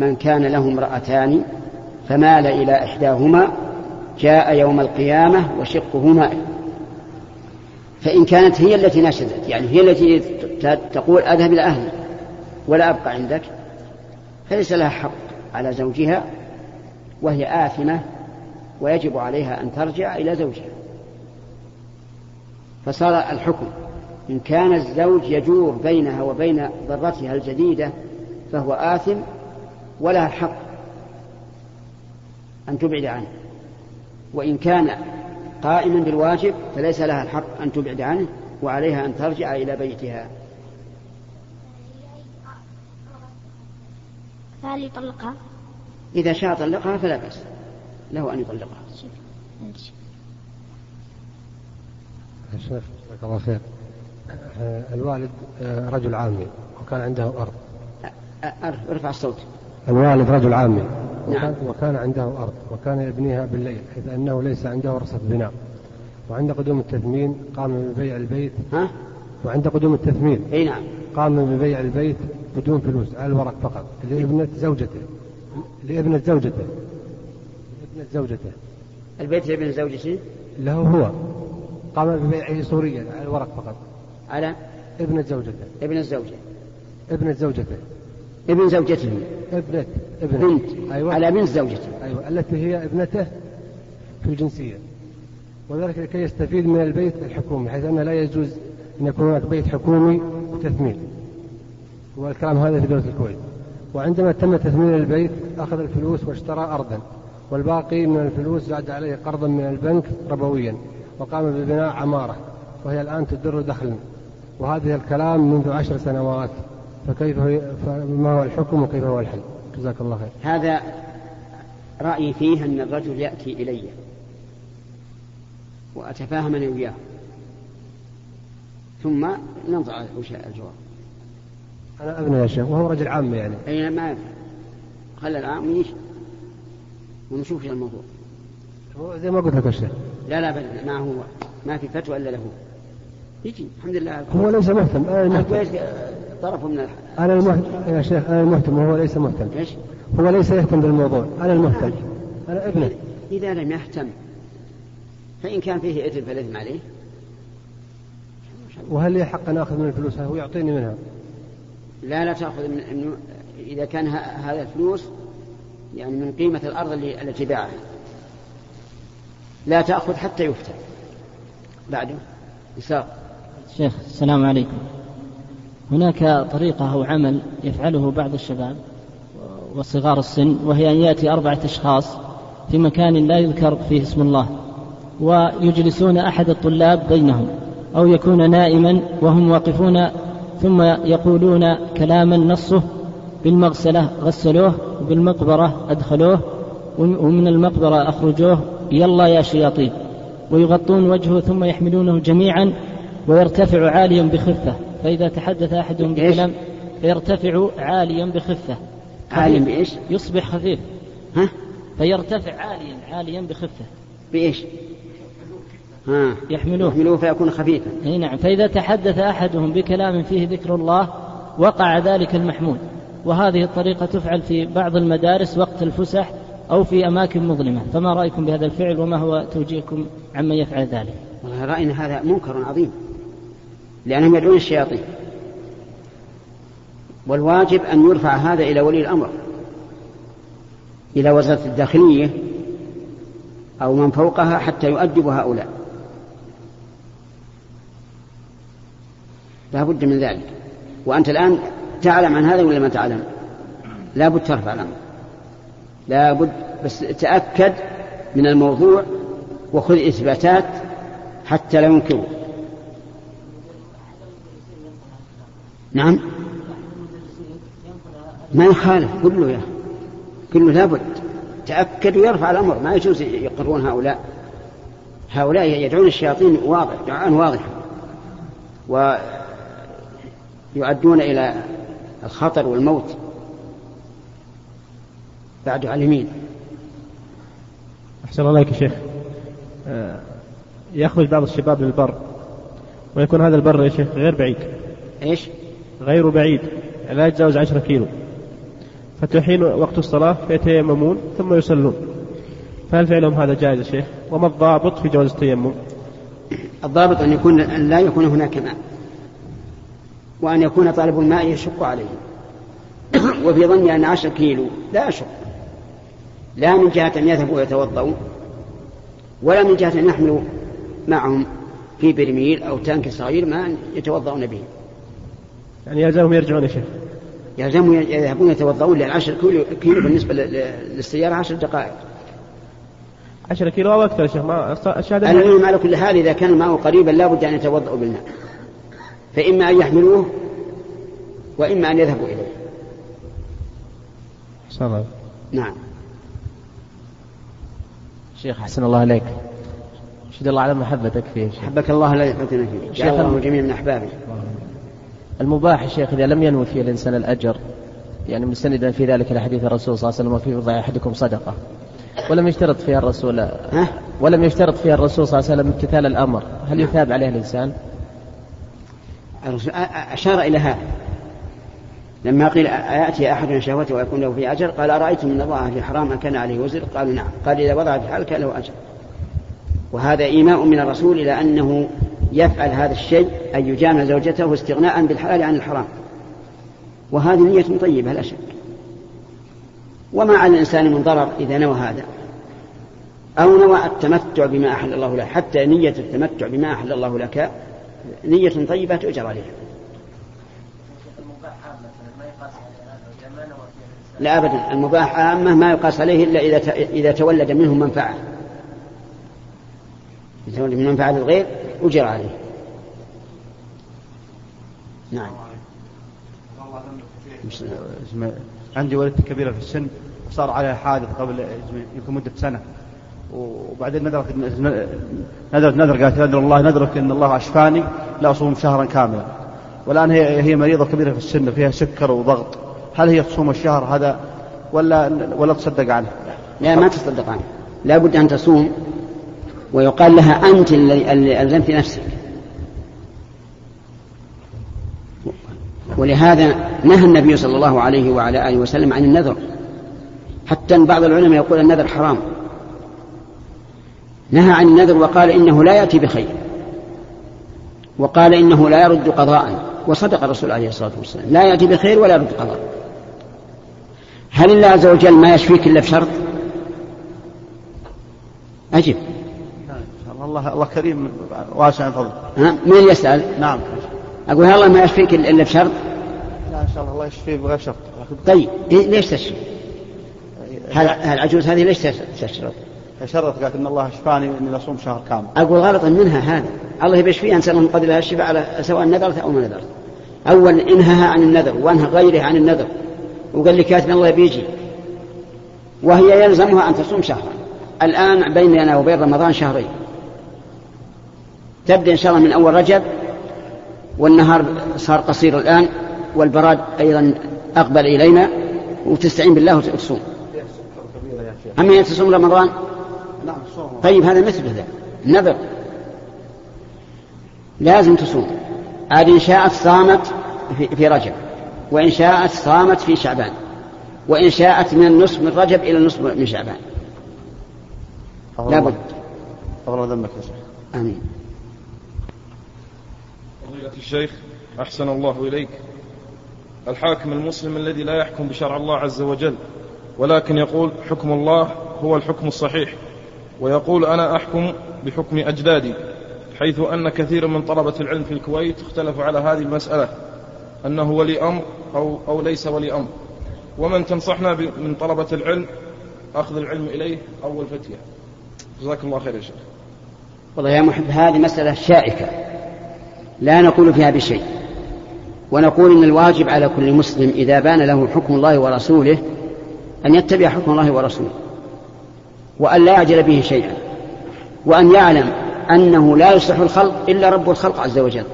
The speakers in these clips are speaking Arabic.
من كان له امرأتان فمال إلى إحداهما جاء يوم القيامة وشقه مائل فإن كانت هي التي نشدت يعني هي التي تقول أذهب إلى أهلي ولا أبقى عندك فليس لها حق على زوجها وهي آثمة ويجب عليها أن ترجع إلى زوجها فصار الحكم إن كان الزوج يجور بينها وبين ضرتها الجديدة فهو آثم ولها الحق أن تبعد عنه. وإن كان قائما بالواجب فليس لها الحق أن تبعد عنه وعليها أن ترجع إلى بيتها. فهل يطلقها؟ إذا شاء طلقها فلا بأس. له أن يطلقها. شيخ جزاك الله خير. آه، الوالد آه، رجل عامي وكان عنده أرض أرفع الصوت. الوالد رجل عامي نعم. وكان, عنده أرض وكان يبنيها بالليل حيث أنه ليس عنده رخصة بناء. وعند قدوم التثمين قام ببيع البيت. ها؟ وعند قدوم التثمين أي نعم. قام ببيع البيت بدون فلوس على الورق فقط لابنة زوجته. لابنة زوجته. لابنة زوجته. البيت لابن زوجته له هو. قام ببيعه صوريا على الورق فقط. على؟ ابنة زوجته. ابن الزوجة. ابنة زوجته. ابن زوجته. ابنة ابنة. بنت. أيوة. على بنت زوجته. أيوة. التي هي ابنته في الجنسية. وذلك لكي يستفيد من البيت الحكومي حيث أنه لا يجوز أن يكون هناك بيت حكومي وتثمين. والكلام هذا في دولة الكويت. وعندما تم تثمين البيت أخذ الفلوس واشترى أرضا. والباقي من الفلوس زاد عليه قرضا من البنك ربويا. وقام ببناء عمارة. وهي الآن تدر دخلا. وهذه الكلام منذ عشر سنوات. فكيف فما هو الحكم وكيف هو الحل؟ جزاك الله خير. هذا رأيي فيه أن الرجل يأتي إلي وأتفاهم أنا وياه. ثم وش الجواب. أنا أبنى يا شيخ وهو رجل عام يعني. أي ما خلى العام يجي ونشوف شو الموضوع. هو زي ما قلت لك يا شيخ. لا لا بل ما هو. ما في فتوى إلا له. يجي الحمد لله. هو ليس مهتم طرف من الح... أنا المهتم يا شيخ أنا المهتم وهو ليس مهتم. إيش؟ هو ليس يهتم بالموضوع أنا المهتم. أنا ابنه. إذا لم يهتم فإن كان فيه إثم فالإثم عليه. وهل لي حق أن آخذ من الفلوس؟ هو يعطيني منها. لا لا تأخذ من إذا كان هذا الفلوس يعني من قيمة الأرض اللي- التي باعها. لا تأخذ حتى يفتى. بعده. إساق شيخ السلام عليكم. هناك طريقة أو عمل يفعله بعض الشباب وصغار السن وهي أن يأتي أربعة أشخاص في مكان لا يذكر فيه اسم الله ويجلسون أحد الطلاب بينهم أو يكون نائما وهم واقفون ثم يقولون كلاما نصه بالمغسلة غسلوه وبالمقبرة أدخلوه ومن المقبرة أخرجوه يلا يا شياطين ويغطون وجهه ثم يحملونه جميعا ويرتفع عاليا بخفة. فإذا تحدث أحدهم؟ بكلام فيرتفع عاليا بخفة. عالم بإيش؟ يصبح خفيف. ها؟ فيرتفع عاليا عاليا بخفة. بإيش؟ ها. يحملوه. يحملوه فيكون خفيفا. إي نعم. فإذا تحدث أحدهم بكلام فيه ذكر الله وقع ذلك المحمول. وهذه الطريقة تفعل في بعض المدارس وقت الفسح أو في أماكن مظلمة. فما رأيكم بهذا الفعل وما هو توجيهكم عمن يفعل ذلك؟ والله رأينا هذا منكر عظيم. لأنهم يدعون الشياطين. والواجب أن يرفع هذا إلى ولي الأمر. إلى وزارة الداخلية أو من فوقها حتى يؤدب هؤلاء. لا بد من ذلك. وأنت الآن تعلم عن هذا ولا ما تعلم؟ لا بد ترفع الأمر. لا بد بس تأكد من الموضوع وخذ إثباتات حتى لا ينكروا. نعم. ما يخالف كله يا كله لابد. تأكد ويرفع الأمر. ما يجوز يقرون هؤلاء. هؤلاء يدعون الشياطين واضح دعاء واضحا ويعدون إلى الخطر والموت بعد على اليمين. أحسن الله يا شيخ. آه، يخرج بعض الشباب للبر. ويكون هذا البر يا شيخ غير بعيد. إيش؟ غير بعيد. لا يتجاوز عشرة كيلو. فتحين وقت الصلاة فيتيممون ثم يصلون. فهل فعلهم هذا جائز يا شيخ؟ وما الضابط في جواز التيمم؟ الضابط أن يكون أن لا يكون هناك ماء. وأن يكون طالب الماء يشق عليه. وفي ظني أن عشر كيلو لا أشق. لا من جهة أن يذهبوا ويتوضأوا ولا من جهة أن يحملوا معهم في برميل أو تانك صغير ما يتوضأون به. يعني يلزمهم يرجعون يا شيخ. يلزمهم يذهبون يتوضأون لأن عشر كيلو, كيلو بالنسبة للسيارة عشر دقائق. 10 كيلو أو أكثر يا شيخ ما الشهادة المهم على كل حال إذا كان الماء قريبا لا بد أن يتوضأوا بالماء. فإما أن يحملوه وإما أن يذهبوا إليه. صلى نعم. شيخ أحسن الله عليك. أشهد الله على محبتك فيه شيخ. حبك الله لا يحبتنا فيه. شيخ الله جميع من أحبابه. المباح شيخ إذا لم ينوي فيه الإنسان الأجر يعني مستندا في ذلك إلى حديث الرسول صلى الله عليه وسلم وفي وضع أحدكم صدقة. ولم يشترط فيها الرسول ها؟ ولم يشترط فيها الرسول صلى الله عليه وسلم امتثال الأمر. هل يثاب عليه الإنسان؟ أشار إلى هذا. لما قيل أيأتي أحد شهوته ويكون له في أجر قال أرأيتم من الله في حرام كان عليه وزر؟ قالوا نعم. قال إذا وضع في حال كان له أجر. وهذا إيماء من الرسول إلى أنه يفعل هذا الشيء أن يجامع زوجته استغناء بالحلال عن الحرام. وهذه نية طيبة لا شك. وما على الإنسان من ضرر إذا نوى هذا. أو نوى التمتع بما أحل الله له حتى نية التمتع بما أحل الله لك نية طيبة تؤجر عليها. لا أبدا. المباح عامة ما يقاس عليه إلا إذا إذا تولد منه منفعة إذا تولد من منفعة الغير أجر عليه. نعم. عندي ولدتي كبيرة في السن وصار عليها حادث قبل يمكن مدة سنة. وبعدين نذرت نذرت نذر قالت نذر الله نذرك إن الله أشفاني لا أصوم شهرا كاملا. والآن هي هي مريضة كبيرة في السن وفيها سكر وضغط. هل هي تصوم الشهر هذا ولا ولا تصدق عنه؟ لا ما تصدق عنه. لا بد أن تصوم. ويقال لها أنت اللي ألزمت نفسك ولهذا نهى النبي صلى الله عليه وعلى آله وسلم عن النذر. حتى بعض العلماء يقول النذر حرام. نهى عن النذر وقال إنه لا يأتي بخير. وقال إنه لا يرد قضاء. وصدق الرسول عليه الصلاة والسلام. لا يأتي بخير ولا يرد قضاء. هل الله عز وجل ما يشفيك إلا بشرط؟ أجب. الله الله كريم واسع فضل ها؟ من يسأل؟ نعم. أقول الله ما يشفيك الا بشرط لا إن شاء الله الله يشفيه بغير شرط طيب ليش تشفي؟ العجوز هذه ليش تشرط شرط قالت إن الله اشفاني اني اصوم شهر كامل. أقول غلط منها هذا، الله بيشفيها إن من قدر لها الشفاء على سواء نذرت أو ما نذرت. أول إنهاها عن النذر وأنهى غيره عن النذر. وقال لي كاتب الله بيجي وهي يلزمها أن تصوم شهرا. الآن بيننا وبين رمضان شهرين. تبدأ إن شاء الله من أول رجب والنهار صار قصير الآن والبراد أيضا أقبل إلينا وتستعين بالله وتصوم. أما تصوم رمضان؟ نعم طيب هذا مثل ذا نذر. لازم تصوم. عاد إن شاءت صامت في رجب وإن شاءت صامت في شعبان وإن شاءت من النصف من رجب إلى النصف من شعبان. لابد الله ذنبك يا شيخ. آمين. فضيلة الشيخ أحسن الله إليك. الحاكم المسلم الذي لا يحكم بشرع الله عز وجل ولكن يقول حكم الله هو الحكم الصحيح ويقول أنا أحكم بحكم أجدادي حيث أن كثيرا من طلبة العلم في الكويت اختلفوا على هذه المسألة أنه ولي أمر أو, أو ليس ولي أمر. ومن تنصحنا من طلبة العلم أخذ العلم إليه أول فتية. جزاك الله خير يا شيخ. والله يا محب هذه مسألة شائكة. لا نقول فيها بشيء. ونقول إن الواجب على كل مسلم إذا بان له حكم الله ورسوله أن يتبع حكم الله ورسوله وأن لا يعجل به شيئا وأن يعلم أنه لا يصلح الخلق إلا رب الخلق عز وجل.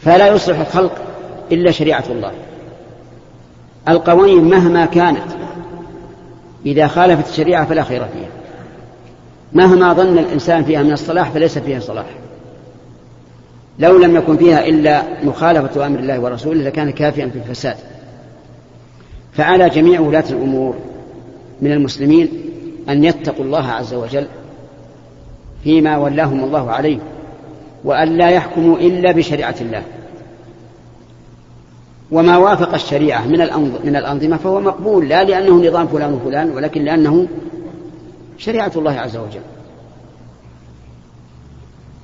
فلا يصلح الخلق إلا شريعة الله. القوانين مهما كانت إذا خالفت الشريعة فلا خير فيها. مهما ظن الإنسان فيها من الصلاح فليس فيها صلاح. لو لم يكن فيها إلا مخالفة أمر الله ورسوله لكان كافيا في الفساد. فعلى جميع ولاة الأمور من المسلمين أن يتقوا الله عز وجل فيما ولاهم الله عليه وأن لا يحكموا إلا بشريعة الله. وما وافق الشريعة من من الأنظمة فهو مقبول لا لأنه نظام فلان وفلان ولكن لأنه شريعة الله عز وجل.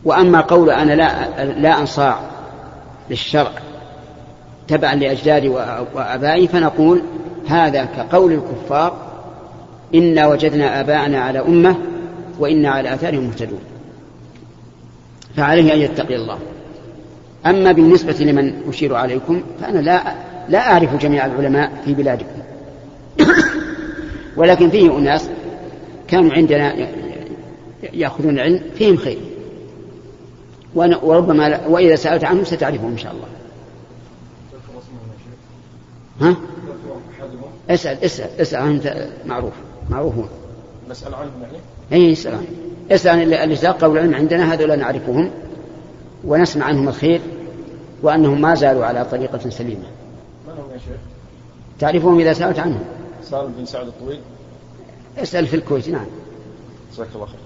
وأما قول أنا لا لا أنصاع للشرع تبعا لأجدادي وآبائي فنقول هذا كقول الكفار إنا وجدنا آباءنا على أمة وإنا على آثارهم مهتدون. فعليه أن يتقي الله. أما بالنسبة لمن أشير عليكم فأنا لا لا أعرف جميع العلماء في بلادكم. ولكن فيه أناس كانوا عندنا يأخذون العلم فيهم خير. وربما وإذا سألت عنهم ستعرفهم إن شاء الله. ها؟ اسأل اسأل اسأل أنت معروف معروفون نسأل عنهم يعني؟ اي اسأل عنهم اسأل عن اللي ساقوا العلم عندنا هذول نعرفهم ونسمع عنهم الخير وأنهم ما زالوا على طريقة سليمة. من هم يا شيخ؟ تعرفهم إذا سألت عنهم. سالم بن سعد الطويل. اسأل في الكويت نعم. جزاك الله خير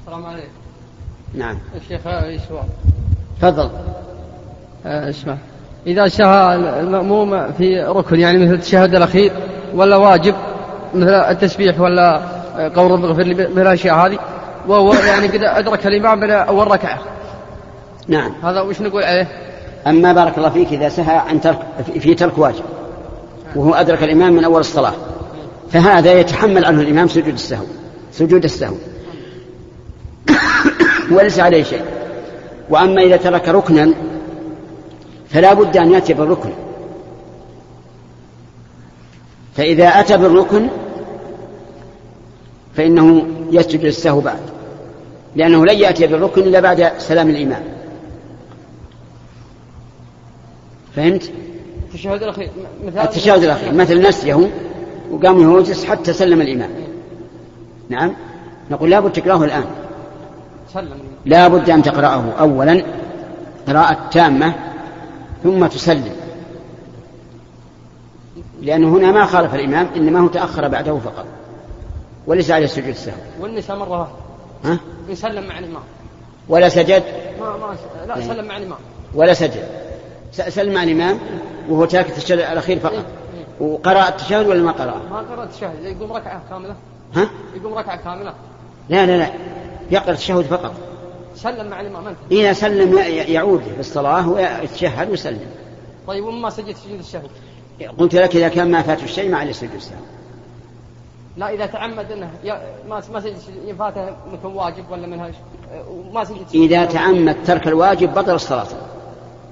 السلام عليكم. نعم. الشيخ اي سؤال تفضل. آه، اسمع. إذا شهى المأموم في ركن يعني مثل التشهد الأخير ولا واجب مثل التسبيح ولا قول رب اغفر لي من الأشياء هذه وهو يعني قد أدرك الإمام من أول ركعة. نعم. هذا وش نقول عليه؟ أما بارك الله فيك إذا سهى عن ترك في ترك واجب وهو أدرك الإمام من أول الصلاة. فهذا يتحمل عنه الإمام سجود السهو. سجود السهو. وليس عليه شيء. وأما إذا ترك ركنا فلا بد أن يأتي بالركن. فإذا أتى بالركن فإنه يسجد السهو بعد. لأنه لن يأتي بالركن إلا بعد سلام الإمام. فهمت؟ التشهد الأخير مثل التشهد الأخير مثل نسيه وقام يهوجس حتى سلم الإمام. نعم؟ نقول لابد تقرأه الآن. سلم لا بد أن تقرأه أولا قراءة تامة ثم تسلم. لأنه هنا ما خالف الإمام إنما هو تأخر بعده فقط. وليس عليه سجود السهو. والنساء مرة واحدة. ها؟ يسلم مع الإمام. ولا سجد؟ ما ما لا إيه. سلم مع الإمام. ولا سجد. سلم مع الإمام وهو تارك التشهد الأخير فقط. إيه؟ إيه؟ وقرأ التشهد ولا ما قرأ؟ ما قرأ التشهد. يقوم ركعة كاملة. ها؟ يقوم ركعة كاملة. لا لا لا. يقرأ التشهد فقط. سلم مع الإمام أنت. إذا سلم يعود في الصلاة ويتشهد ويسلم. طيب وما سجد سجود الشهو قلت لك إذا كان ما فات الشيء ما عليه سجود السهو. لا إذا تعمد أنه ما ما سجد يفاته مثل واجب ولا منها ما سجد إذا تعمد ترك الواجب بطل الصلاة.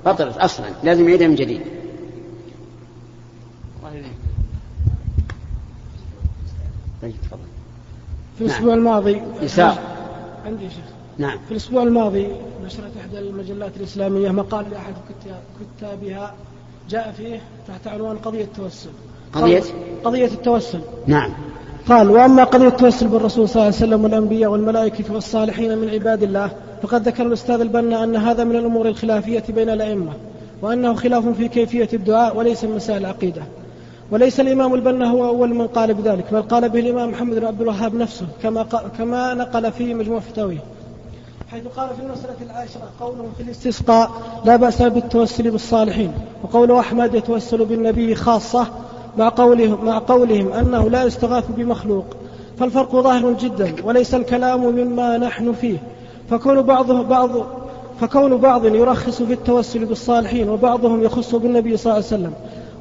بطلت أصلا لازم يعيدها من جديد. طيب تفضل. في الأسبوع نعم. الماضي يسار. عندي شيخ. نعم. في الأسبوع الماضي نشرت إحدى المجلات الإسلامية مقال لأحد كتابها جاء فيه تحت عنوان قضية التوسل. قضية؟ قضية التوسل. نعم. قال وأما قضية التوسل بالرسول صلى الله عليه وسلم والأنبياء والملائكة والصالحين من عباد الله فقد ذكر الأستاذ البنا أن هذا من الأمور الخلافية بين الأئمة وأنه خلاف في كيفية الدعاء وليس من مسائل العقيدة. وليس الإمام البنا هو أول من قال بذلك بل قال به الإمام محمد بن عبد الوهاب نفسه كما, كما نقل في مجموع فتاويه. حيث قال في المسألة العاشرة قوله في الاستسقاء لا بأس بالتوسل بالصالحين وقول أحمد يتوسل بالنبي خاصة مع قولهم, مع قولهم أنه لا يستغاث بمخلوق. فالفرق ظاهر جدا وليس الكلام مما نحن فيه. فكون بعضه بعض فكون بعض يرخص في التوسل بالصالحين وبعضهم يخص بالنبي صلى الله عليه وسلم.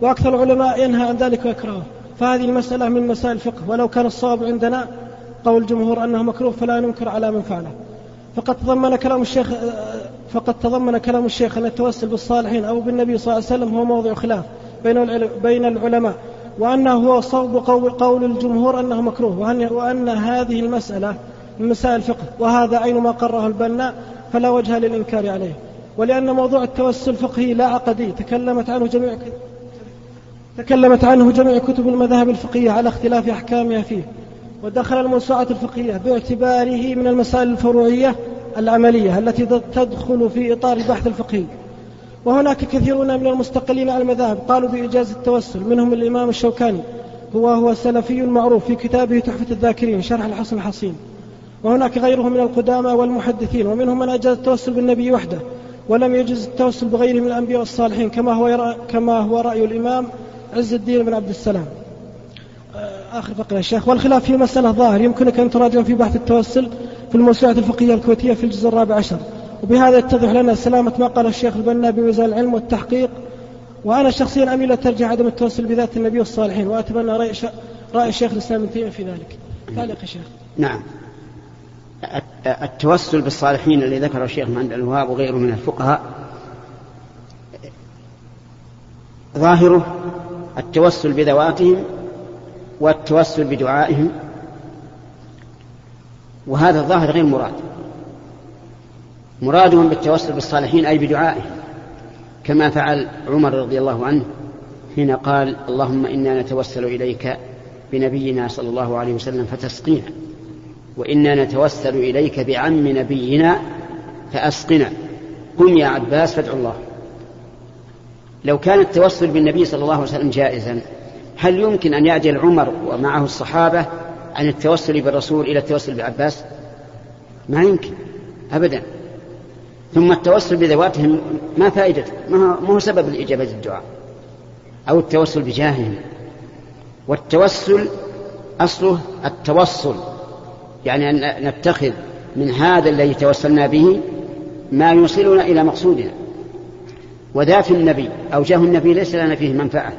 وأكثر العلماء ينهى عن ذلك ويكرهه. فهذه المسألة من مسائل الفقه. ولو كان الصواب عندنا قول الجمهور أنه مكروه فلا ننكر على من فعله. فقد تضمن كلام الشيخ فقد تضمن كلام الشيخ أن التوسل بالصالحين أو بالنبي صلى الله عليه وسلم هو موضع خلاف بين بين العلماء وأنه هو صوب قول, قول الجمهور أنه مكروه. وأن, وأن هذه المسألة من مسائل الفقه. وهذا عين ما قرره البناء فلا وجه للإنكار عليه. ولأن موضوع التوسل فقهي لا عقدي تكلمت عنه جميع تكلمت عنه جميع كتب المذاهب الفقهية على اختلاف أحكامها فيه ودخل الموسوعات الفقهية باعتباره من المسائل الفروعية العملية التي تدخل في إطار البحث الفقهي. وهناك كثيرون من المستقلين على المذاهب قالوا بإجازة التوسل منهم الإمام الشوكاني هو هو سلفي معروف في كتابه تحفة الذاكرين شرح الحصن الحصين. وهناك غيره من القدامى والمحدثين ومنهم من أجاز التوسل بالنبي وحده ولم يجز التوسل بغيره من الأنبياء والصالحين كما هو كما هو رأي الإمام عز الدين بن عبد السلام. آه، آخر فقرة يا شيخ. والخلاف في مسألة ظاهر. يمكنك أن تراجع في بحث التوسل في الموسوعة الفقهية الكويتية في الجزء الرابع عشر. وبهذا يتضح لنا سلامة ما قال الشيخ البنا بميزان العلم والتحقيق. وأنا شخصيا أميل ترجع عدم التوسل بذات النبي والصالحين وأتمنى رأي, ش... رأي الشيخ الإسلام ابن تيمية في ذلك. تعليق يا شيخ. نعم. التوسل بالصالحين الذي ذكره الشيخ محمد الوهاب وغيره من الفقهاء ظاهره التوسل بذواتهم والتوسل بدعائهم. وهذا الظاهر غير مراد. مرادهم بالتوسل بالصالحين أي بدعائهم. كما فعل عمر رضي الله عنه حين قال اللهم إنا نتوسل إليك بنبينا صلى الله عليه وسلم فتسقينا وإنا نتوسل إليك بعم نبينا فأسقنا. قم يا عباس فادعوا الله. لو كان التوسل بالنبي صلى الله عليه وسلم جائزا هل يمكن أن يعجل عمر ومعه الصحابة عن التوسل بالرسول إلى التوسل بعباس؟ ما يمكن أبدا. ثم التوسل بذواتهم ما فائدته ما هو سبب لإجابة الدعاء؟ أو التوسل بجاههم. والتوسل أصله التوصل يعني أن نتخذ من هذا الذي توسلنا به ما يوصلنا إلى مقصودنا. وذات النبي أو جاه النبي ليس لنا فيه منفعة.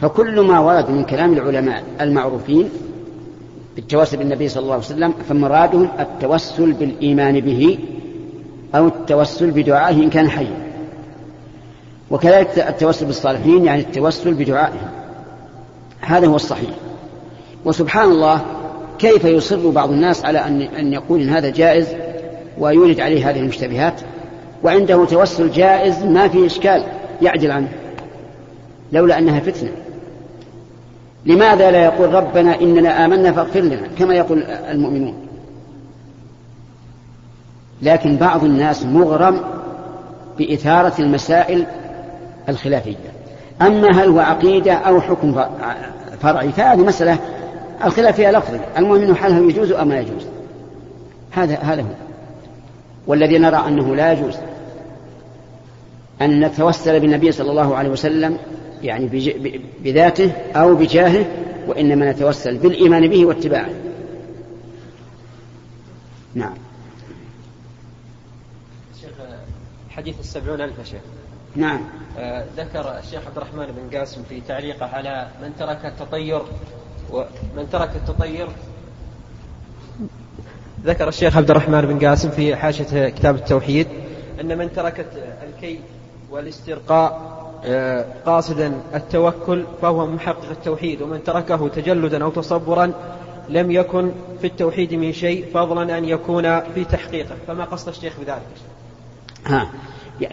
فكل ما ورد من كلام العلماء المعروفين بالتوسل بالنبي صلى الله عليه وسلم فمرادهم التوسل بالإيمان به أو التوسل بدعائه إن كان حيا. وكذلك التوسل بالصالحين يعني التوسل بدعائهم هذا هو الصحيح. وسبحان الله كيف يصر بعض الناس على أن يقول إن هذا جائز ويولد عليه هذه المشتبهات؟ وعنده توسل جائز ما في إشكال يعدل عنه لولا أنها فتنة. لماذا لا يقول ربنا إننا آمنا فاغفر لنا كما يقول المؤمنون. لكن بعض الناس مغرم بإثارة المسائل الخلافية. أما هل هو عقيدة أو حكم فرعي فهذه مسألة الخلاف فيها لفظي. المهم أنه هل يجوز أم لا يجوز؟ هذا هذا هو. والذي نرى أنه لا يجوز. أن نتوسل بالنبي صلى الله عليه وسلم يعني بذاته أو بجاهه وإنما نتوسل بالإيمان به واتباعه. نعم. شيخ حديث السبعون ألف شيخ. نعم. آه ذكر الشيخ عبد الرحمن بن قاسم في تعليقه على من ترك التطير ومن ترك التطير. ذكر الشيخ عبد الرحمن بن قاسم في حاشية كتاب التوحيد أن من ترك الكي والاسترقاء آه، قاصدا التوكل فهو محقق التوحيد ومن تركه تجلدا أو تصبرا لم يكن في التوحيد من شيء فضلا أن يكون في تحقيقه. فما قصد الشيخ بذلك؟ ها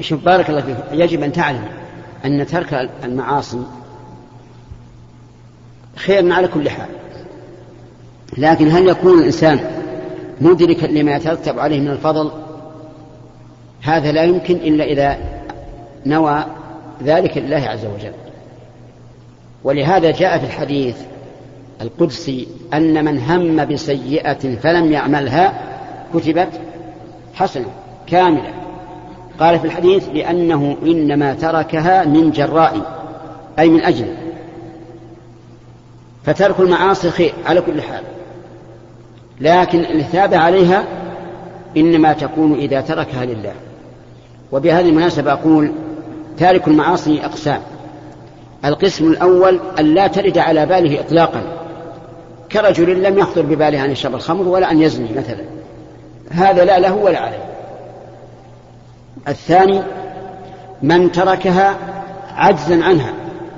شوف بارك الله فيك يجب أن تعلم أن ترك المعاصي خير على كل حال. لكن هل يكون الإنسان مدركا لما يترتب عليه من الفضل؟ هذا لا يمكن إلا إذا نوى ذلك لله عز وجل. ولهذا جاء في الحديث القدسي أن من هم بسيئة فلم يعملها كتبت حسنة كاملة. قال في الحديث لأنه إنما تركها من جراء أي من أجل. فترك المعاصي خير على كل حال. لكن الإثابة عليها إنما تكون إذا تركها لله. وبهذه المناسبة أقول تارك المعاصي أقسام. القسم الأول أن لا ترد على باله إطلاقا. كرجل لم يخطر بباله أن يشرب الخمر ولا أن يزني مثلا. هذا لا له ولا عليه. الثاني من تركها عجزا عنها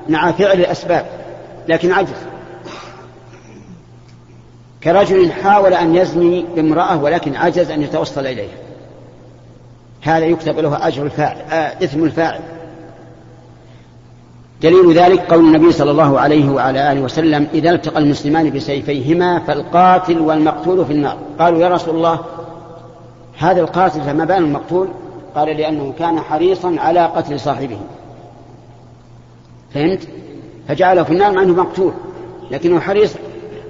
مع فعل الأسباب لكن عجز. كرجل حاول أن يزني بامرأة ولكن عجز أن يتوصل إليها. هذا يكتب له أجر الفاعل آه إثم الفاعل. دليل ذلك قول النبي صلى الله عليه وعلى آله وسلم إذا التقى المسلمان بسيفيهما فالقاتل والمقتول في النار. قالوا يا رسول الله هذا القاتل فما بال المقتول؟ قال لأنه كان حريصا على قتل صاحبه. فهمت؟ فجعله في النار مع أنه مقتول لكنه حريص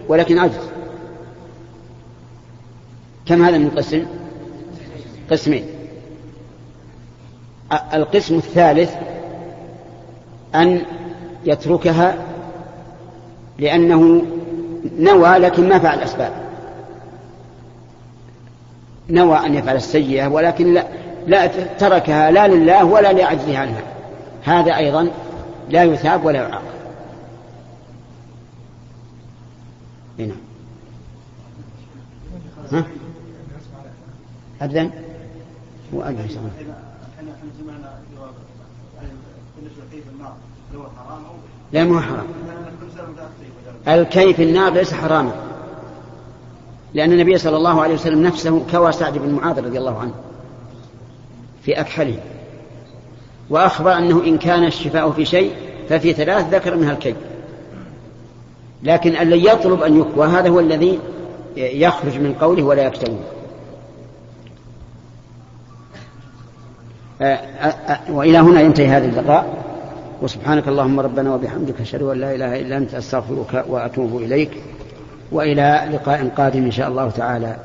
ولكن عجز. كم هذا من قسم؟ قسمين. القسم الثالث أن يتركها لأنه نوى لكن ما فعل الأسباب. نوى أن يفعل السيئة ولكن لا, لا تركها لا لله ولا لعجزه عنها. هذا أيضا لا يثاب ولا يعاقب. هنا ها؟ أذن وأذن لا مو حرام. الكي في النار ليس حراما. لأن النبي صلى الله عليه وسلم نفسه كوى سعد بن معاذ رضي الله عنه في أكحله وأخبر أنه إن كان الشفاء في شيء ففي ثلاث ذكر منها الكي لكن الذي يطلب أن يكوى هذا هو الذي يخرج من قوله ولا يكتوي آه، آه، آه، وإلى هنا ينتهي هذا اللقاء. وسبحانك اللهم ربنا وبحمدك أشهد أن لا إله إلا أنت أستغفرك وأتوب إليك. وإلى لقاء قادم إن شاء الله تعالى.